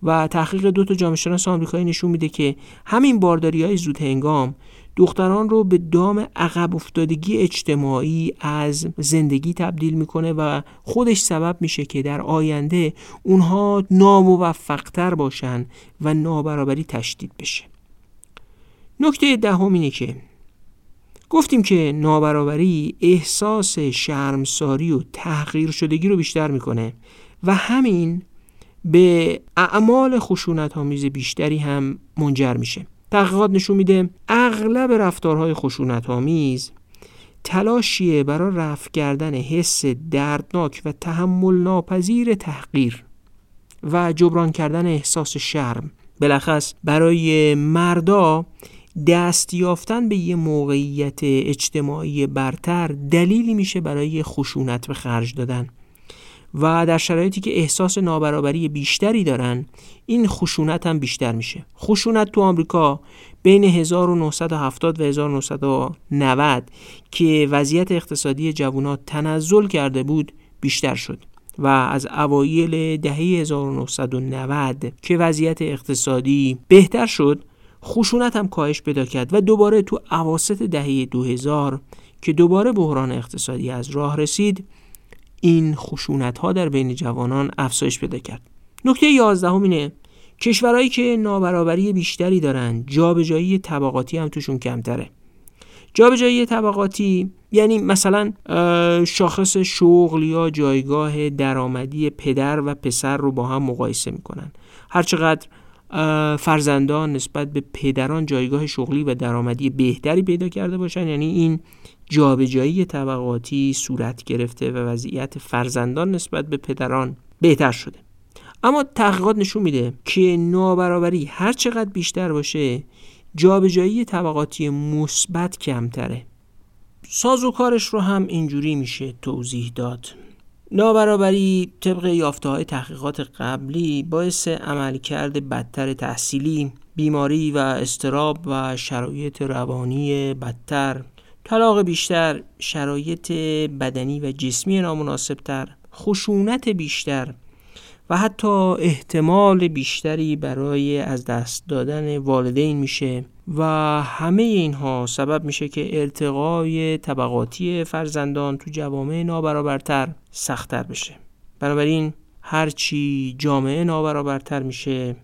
[SPEAKER 1] و تحقیق دو تا جامعه شناس آمریکایی نشون میده که همین بارداری های زود هنگام دختران رو به دام عقب افتادگی اجتماعی از زندگی تبدیل می‌کنه و خودش سبب میشه که در آینده اونها ناموفقتر باشن و نابرابری تشدید بشه. نکته دهم اینه که گفتیم که نابرابری احساس شرمساری و تحقیر شدگی رو بیشتر می‌کنه و همین به اعمال خشونت آمیز بیشتری هم منجر میشه. تحقیقات نشون میده اغلب رفتارهای خشونت آمیز تلاشیه برای رفع کردن حس دردناک و تحمل ناپذیر تحقیر و جبران کردن احساس شرم. بلخص برای مردا دست یافتن به یه موقعیت اجتماعی برتر دلیلی میشه برای خشونت به خرج دادن. و در شرایطی که احساس نابرابری بیشتری دارن این خشونت هم بیشتر میشه. خشونت تو آمریکا بین 1970 و 1990 که وضعیت اقتصادی جوانات تنزل کرده بود بیشتر شد. و از اوایل دهه 1990 که وضعیت اقتصادی بهتر شد خشونت هم کاهش پیدا کرد و دوباره تو عواست دهه 2000 که دوباره بحران اقتصادی از راه رسید این خشونت ها در بین جوانان افزایش پیدا کرد. نکته یازدهم اینه کشورهایی که نابرابری بیشتری دارن جابجایی طبقاتی هم توشون کمتره. جابجایی طبقاتی یعنی مثلا شاخص شغل یا جایگاه درآمدی پدر و پسر رو با هم مقایسه می‌کنن. هرچقدر فرزندان نسبت به پدران جایگاه شغلی و درآمدی بهتری پیدا کرده باشن. یعنی این جابجایی طبقاتی صورت گرفته و وضعیت فرزندان نسبت به پدران بهتر شده. اما تحقیقات نشون میده که نابرابری هر چقدر بیشتر باشه جابجایی طبقاتی مثبت کمتره. سازوکارش رو هم اینجوری میشه توضیح داد. نابرابری طبق یافته های تحقیقات قبلی باعث عملکرد بدتر تحصیلی بیماری و استراب و شرایط روانی بدتر. طلاق بیشتر شرایط بدنی و جسمی نامناسبتر خشونت بیشتر. و حتی احتمال بیشتری برای از دست دادن والدین میشه و همه اینها سبب میشه که ارتقای طبقاتی فرزندان تو جوامع نابرابرتر سختتر بشه. بنابراین هرچی جامعه نابرابرتر میشه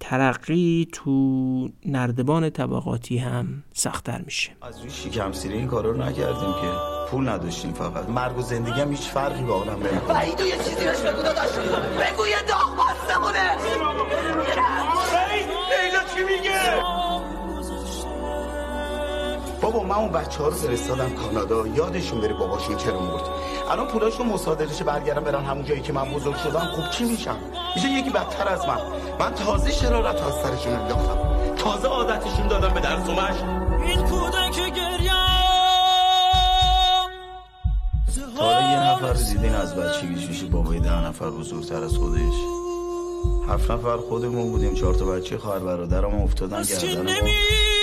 [SPEAKER 1] ترقی تو نردبان طبقاتی هم سختتر میشه.
[SPEAKER 2] از روی شکم سیره این کارا رو نکردیم که. پول نداشتیم فقط. مرگ و زندگی هم هیچ فرقی با آدم نمی‌کنه.
[SPEAKER 3] وحید یه چیزی بهش بگو داداش. بگو یه داغ بستمونه لیلا چی میگه؟
[SPEAKER 2] بابا من اون بچه ها رو فرستادم کانادا. یادشون بره باباشون چرا مرد. الان پولاشون مصادرهش برگردم برن همون جایی که من بزرگ شدم. خوب چی میشم؟ میشه یکی بدتر از من. من تازه شرارت از سرشون انداختم. تازه عادتشون دادم به درس و این کودک گریه تا یه نفر دیدین از بچگیش میشه بابای ده نفر بزرگتر از خودش؟ هفت نفر خودمون بودیم چهار تا بچه خواهر برادرم افتادن گردن ما.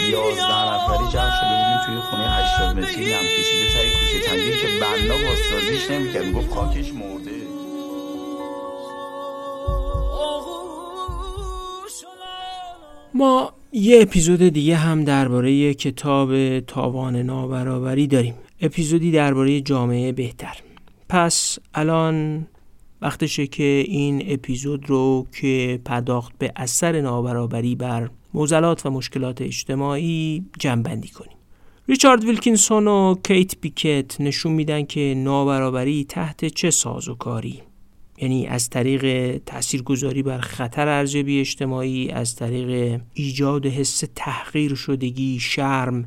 [SPEAKER 2] یازده نفری جمع شده بودیم توی خونه 80 متری نم کشیده تایی کوچه تنگی که بنا بازسازیش نمی‌کرد. می‌گفت خاکش مرده
[SPEAKER 1] ما یه اپیزود دیگه هم درباره کتاب تاوان نابرابری داریم. اپیزودی درباره جامعه بهتر. پس الان وقتشه که این اپیزود رو که پرداخت به اثر نابرابری بر موزلات و مشکلات اجتماعی جمعبندی کنیم. ریچارد ویلکینسون و کیت بیکت نشون میدن که نابرابری تحت چه سازوکاری یعنی از طریق تاثیرگذاری بر خطر ارزیابی اجتماعی از طریق ایجاد حس تحقیر شدگی شرم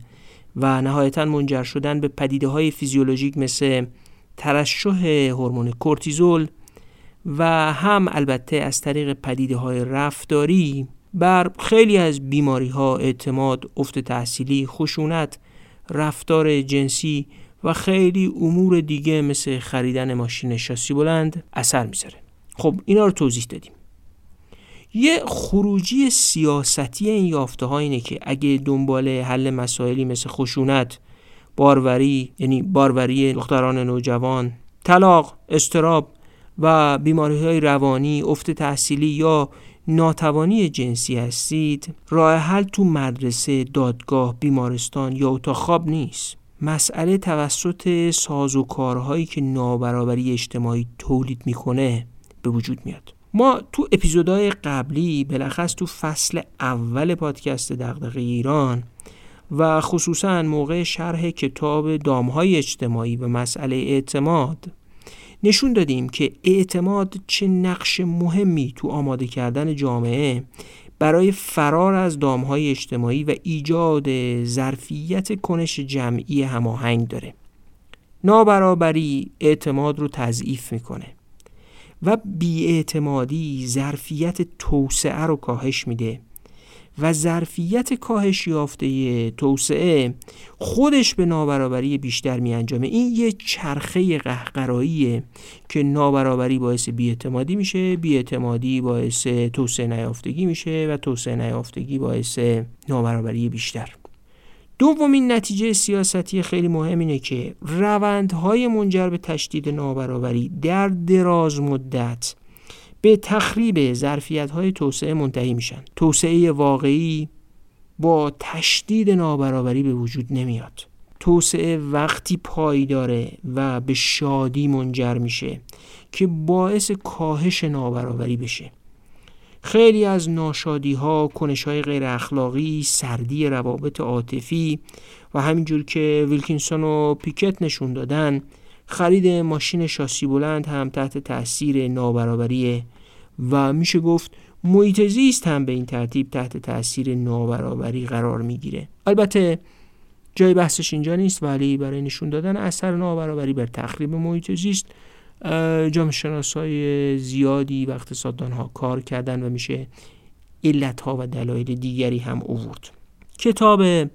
[SPEAKER 1] و نهایتا منجر شدن به پدیده های فیزیولوژیک مثل ترشح هورمون کورتیزول و هم البته از طریق پدیده های رفتاری بر خیلی از بیماری ها اعتماد، افت تحصیلی، خشونت، رفتار جنسی و خیلی امور دیگه مثل خریدن ماشین شاسی بلند اثر می‌ذاره. خب اینا رو توضیح دادیم. یه خروجی سیاستی این یافته ها اینه که اگه دنبال حل مسائلی مثل خشونت باروری یعنی باروری دختران نوجوان طلاق استراب و بیماری های روانی افت تحصیلی یا ناتوانی جنسی هستید راه حل تو مدرسه دادگاه بیمارستان یا اتاق خواب نیست. مسئله توسط سازوکارهایی که نابرابری اجتماعی تولید می‌کنه به وجود میاد. ما تو اپیزودهای قبلی بلخص تو فصل اول پادکست دغدغه ایران و خصوصا موقع شرح کتاب دامهای اجتماعی و مسئله اعتماد نشون دادیم که اعتماد چه نقش مهمی تو آماده کردن جامعه برای فرار از دامهای اجتماعی و ایجاد ظرفیت کنش جمعی هماهنگ داره. نابرابری اعتماد رو تضعیف می‌کنه و بیاعتمادی ظرفیت توسعه رو کاهش میده. و ظرفیت کاهش یافته توسعه خودش به نابرابری بیشتر می انجامه این یه چرخه قهقراییه که نابرابری باعث بیاعتمادی میشه بیاعتمادی باعث توسعه نیافتگی میشه و توسعه نیافتگی باعث نابرابری بیشتر. دومین نتیجه سیاستی خیلی مهم اینه که روندهای منجر به تشدید نابرابری در دراز مدت به تخریب ظرفیت های توسعه منتهی میشن. توسعه واقعی با تشدید نابرابری به وجود نمیاد. توسعه وقتی پایداره و به شادی منجر میشه که باعث کاهش نابرابری بشه. خیلی از ناشادی ها کنش های غیر اخلاقی سردی روابط عاطفی و همینجور که ویلکینسون و پیکت نشون دادن خرید ماشین شاسی بلند هم تحت تاثیر نابرابری و میشه گفت محیط زیست هم به این ترتیب تحت تاثیر نابرابری قرار می‌گیره. البته جای بحثش اینجا نیست ولی برای نشون دادن اثر نابرابری بر تخریب محیط زیست جامعه شناسای زیادی و اقتصاددان ها کار کردن و میشه علت ها و دلایل دیگری هم اوورد کتاب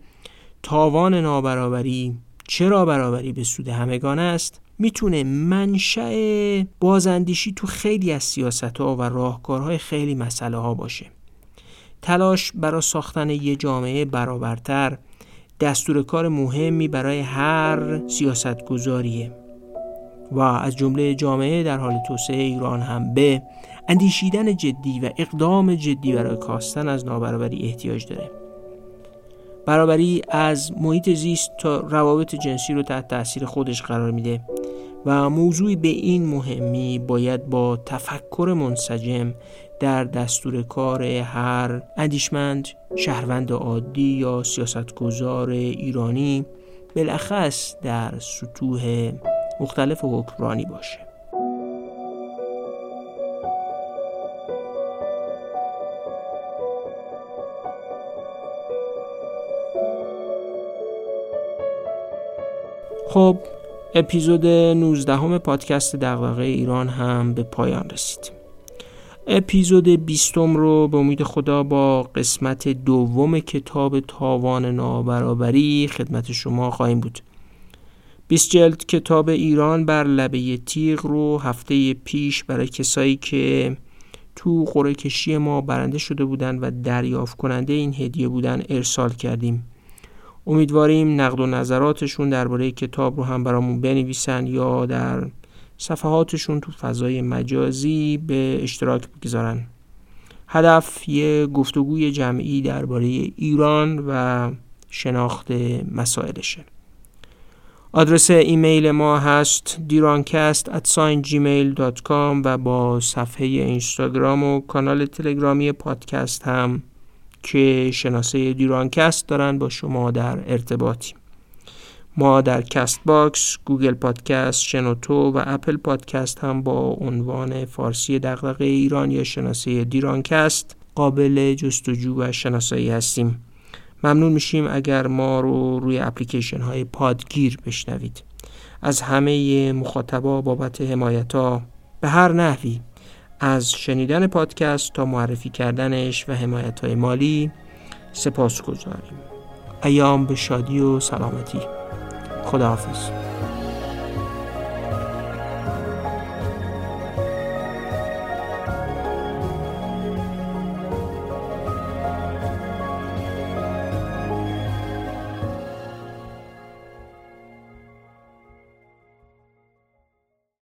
[SPEAKER 1] تاوان نابرابری چرا برابری به سود همگان است؟ می‌تونه منشأ بازاندیشی تو خیلی از سیاست ها و راهکارهای خیلی مسئله ها باشه. تلاش برای ساختن یه جامعه برابرتر دستور کار مهمی برای هر سیاست گذاریه و از جمله جامعه در حال توسعه ایران هم به اندیشیدن جدی و اقدام جدی برای کاستن از نابرابری احتیاج داره. برابری از محیط زیست تا روابط جنسی رو تحت تاثیر خودش قرار میده و موضوعی به این مهمی باید با تفکر منسجم در دستور کار هر اندیشمند شهروند عادی یا سیاستگزار ایرانی بالاخص در سطوح مختلف حکمرانی باشه. خب اپیزود 19 همه پادکست دغدغه ایران هم به پایان رسید. اپیزود بیستم رو به امید خدا با قسمت دوم کتاب تاوان نابرابری خدمت شما خواهیم بود. 20 جلد کتاب ایران بر لبه تیغ رو هفته پیش برای کسایی که تو قره کشی ما برنده شده بودن و دریافت کننده این هدیه بودن ارسال کردیم. امیدواریم نقد و نظراتشون درباره کتاب رو هم برامون بنویسن یا در صفحاتشون تو فضای مجازی به اشتراک بگذارن. هدف یه گفتگوی جمعی درباره ایران و شناخت مسائلشه. آدرس ایمیل ما هست دیرانکست و با صفحه اینستاگرام و کانال تلگرامی پادکست هم که شناسه دیرانکست دارن با شما در ارتباطیم ما در Castbox، Google Podcast، شنوتو و Apple Podcast هم با عنوان فارسی دغدغه ایران یا شناسه دیرانکست قابل جستجو و شناسایی هستیم. ممنون میشیم اگر ما رو روی اپلیکیشن های پادگیر بشنوید. از همه مخاطبا بابت حمایت به هر نحوی از شنیدن پادکست تا معرفی کردنش و حمایت های مالی سپاس گذاریم ایام به شادی و سلامتی. خداحافظ.